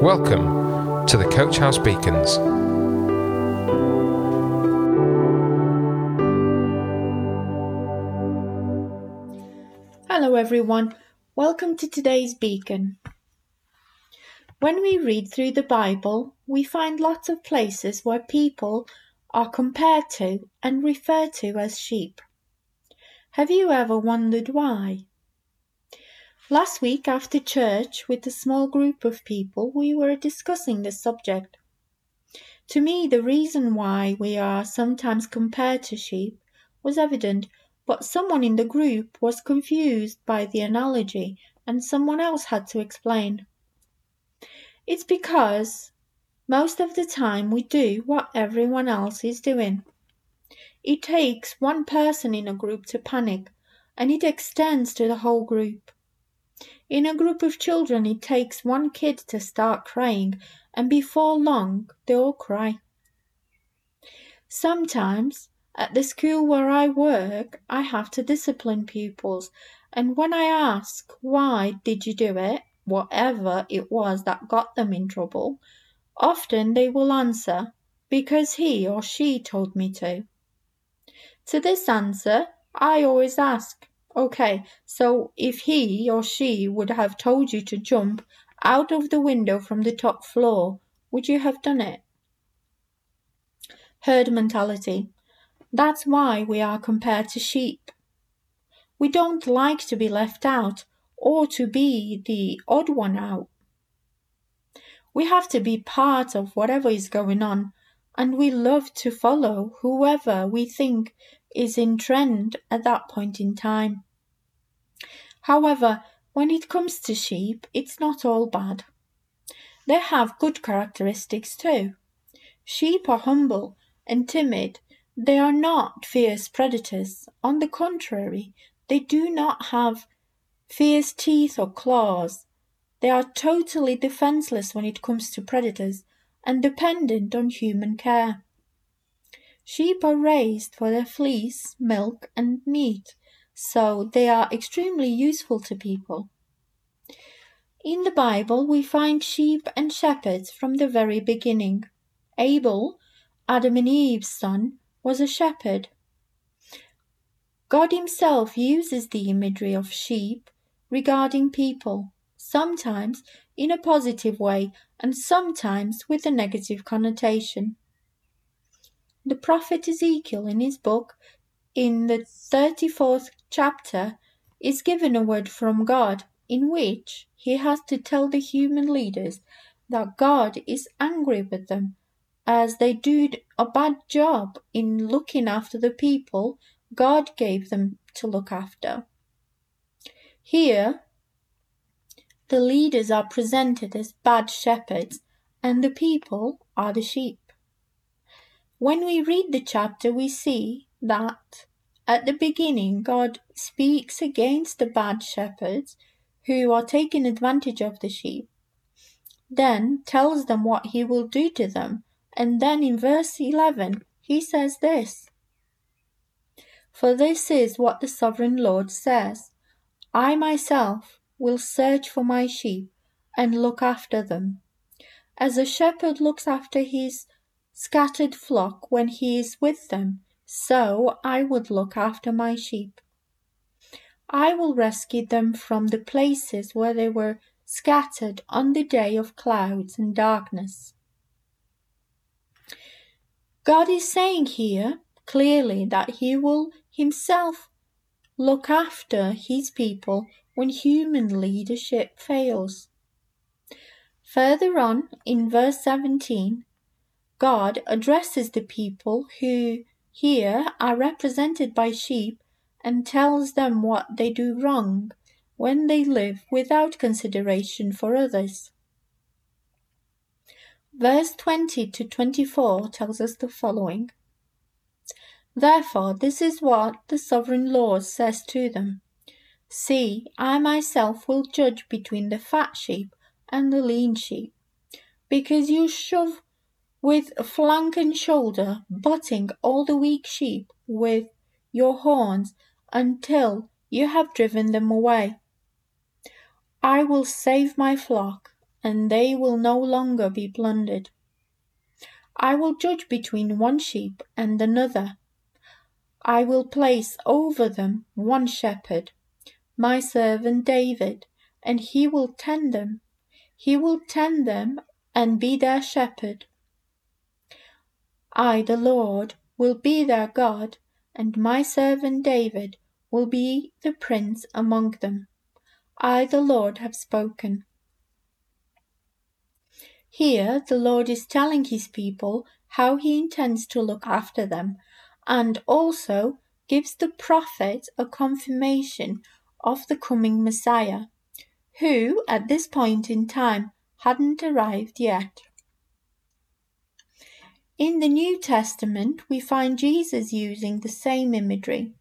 Welcome to the Coach House Beacons. Hello, everyone. Welcome to today's beacon. When we read through the Bible, we find lots of places where people are compared to and referred to as sheep. Have you ever wondered why? Last week after church, with a small group of people, we were discussing this subject. To me, the reason why we are sometimes compared to sheep was evident, but someone in the group was confused by the analogy and someone else had to explain. It's because most of the time we do what everyone else is doing. It takes one person in a group to panic, and it extends to the whole group. In a group of children, it takes one kid to start crying, and before long, they all cry. Sometimes, at the school where I work, I have to discipline pupils, and when I ask, Why did you do it? whatever it was that got them in trouble, often they will answer, Because he or she told me to. To this answer, I always ask, Okay, so if he or she would have told you to jump out of the window from the top floor, would you have done it? Herd mentality. That's why we are compared to sheep. We don't like to be left out or to be the odd one out. We have to be part of whatever is going on, and we love to follow whoever we think is in trend at that point in time. However, when it comes to sheep, it's not all bad. They have good characteristics too. Sheep are humble and timid. They are not fierce predators. On the contrary, they do not have fierce teeth or claws. They are totally defenseless when it comes to predators and dependent on human care. Sheep are raised for their fleece, milk, and meat, so they are extremely useful to people. In the Bible, we find sheep and shepherds from the very beginning. Abel, Adam and Eve's son, was a shepherd. God Himself uses the imagery of sheep regarding people, sometimes in a positive way and sometimes with a negative connotation. The prophet Ezekiel, in his book, in the 34th chapter, is given a word from God in which he has to tell the human leaders that God is angry with them as they do a bad job in looking after the people God gave them to look after. Here, the leaders are presented as bad shepherds, and the people are the sheep. When we read the chapter, we see that at the beginning God speaks against the bad shepherds who are taking advantage of the sheep, then tells them what he will do to them, and then in verse 11 he says this For this is what the sovereign Lord says I myself will search for my sheep and look after them. As a shepherd looks after his scattered flock when he is with them, so I would look after my sheep. I will rescue them from the places where they were scattered on the day of clouds and darkness. God is saying here clearly that He will Himself look after his people when human leadership fails. Further on in verse 17, God addresses the people who here are represented by sheep and tells them what they do wrong when they live without consideration for others. Verse 20 to 24 tells us the following Therefore, this is what the sovereign Lord says to them See, I myself will judge between the fat sheep and the lean sheep, because you shove with flank and shoulder, butting all the weak sheep with your horns until you have driven them away. I will save my flock, and they will no longer be plundered. I will judge between one sheep and another. I will place over them one shepherd, my servant David, and he will tend them. He will tend them and be their shepherd. I, the Lord, will be their God, and my servant David will be the prince among them. I, the Lord, have spoken. Here, the Lord is telling his people how he intends to look after them, and also gives the prophet a confirmation of the coming Messiah, who, at this point in time, hadn't arrived yet. In the New Testament, we find Jesus using the same imagery.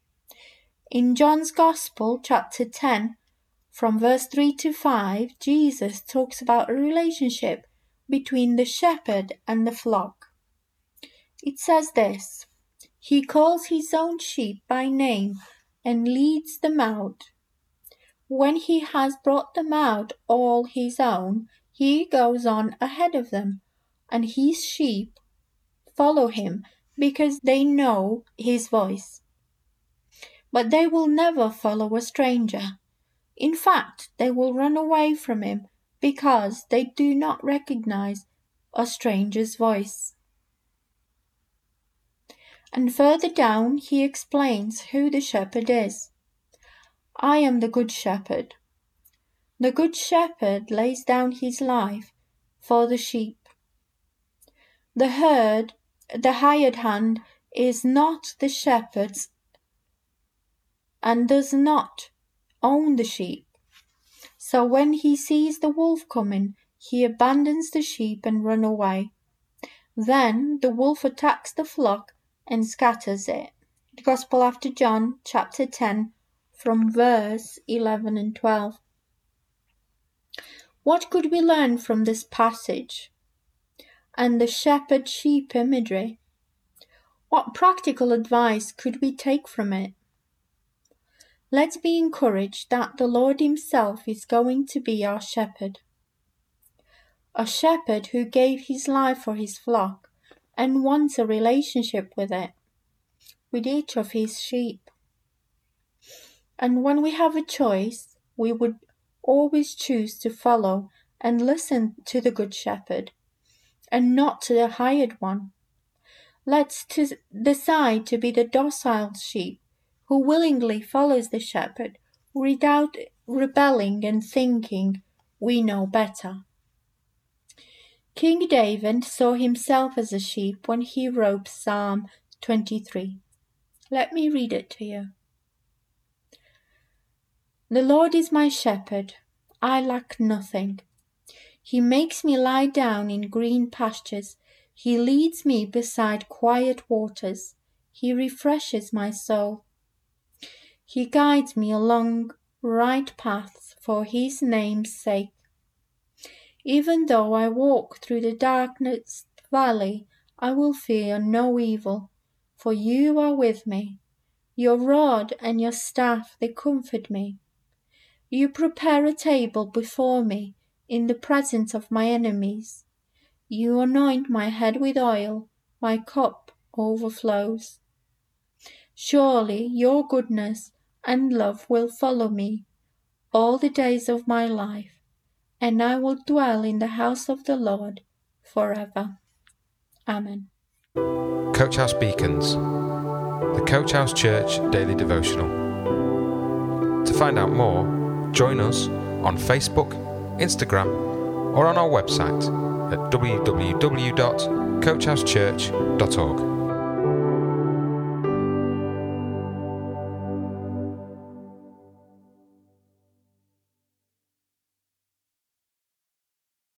In John's Gospel, chapter 10, from verse 3 to 5, Jesus talks about a relationship between the shepherd and the flock. It says this He calls his own sheep by name and leads them out. When he has brought them out all his own, he goes on ahead of them, and his sheep follow him because they know his voice. But they will never follow a stranger. In fact, they will run away from him because they do not recognize a stranger's voice. And further down, he explains who the shepherd is. I am the good shepherd. The good shepherd lays down his life for the sheep. The herd, the hired hand, is not the shepherd's and does not own the sheep. So when he sees the wolf coming, he abandons the sheep and run away. Then the wolf attacks the flock and scatters it. The Gospel after John, chapter 10, from verse 11 and 12. What could we learn from this passage and the shepherd sheep imagery? What practical advice could we take from it? Let's be encouraged that the Lord Himself is going to be our shepherd. A shepherd who gave his life for his flock and wants a relationship with it, with each of his sheep. And when we have a choice, we would always choose to follow and listen to the Good Shepherd and not to the hired one. Let's decide to be the docile sheep who willingly follows the shepherd without rebelling and thinking we know better. King David saw himself as a sheep when he wrote Psalm 23. Let me read it to you. The Lord is my shepherd, I lack nothing. He makes me lie down in green pastures. He leads me beside quiet waters. He refreshes my soul. He guides me along right paths for his name's sake. Even though I walk through the darkest valley, I will fear no evil, for you are with me. Your rod and your staff, they comfort me. You prepare a table before me in the presence of my enemies. You anoint my head with oil, my cup overflows. Surely your goodness and love will follow me all the days of my life, and I will dwell in the house of the Lord forever. Amen. Coach House Beacons, the Coach House Church Daily Devotional. To find out more, join us on Facebook, Instagram, or on our website at www.coachhousechurch.org.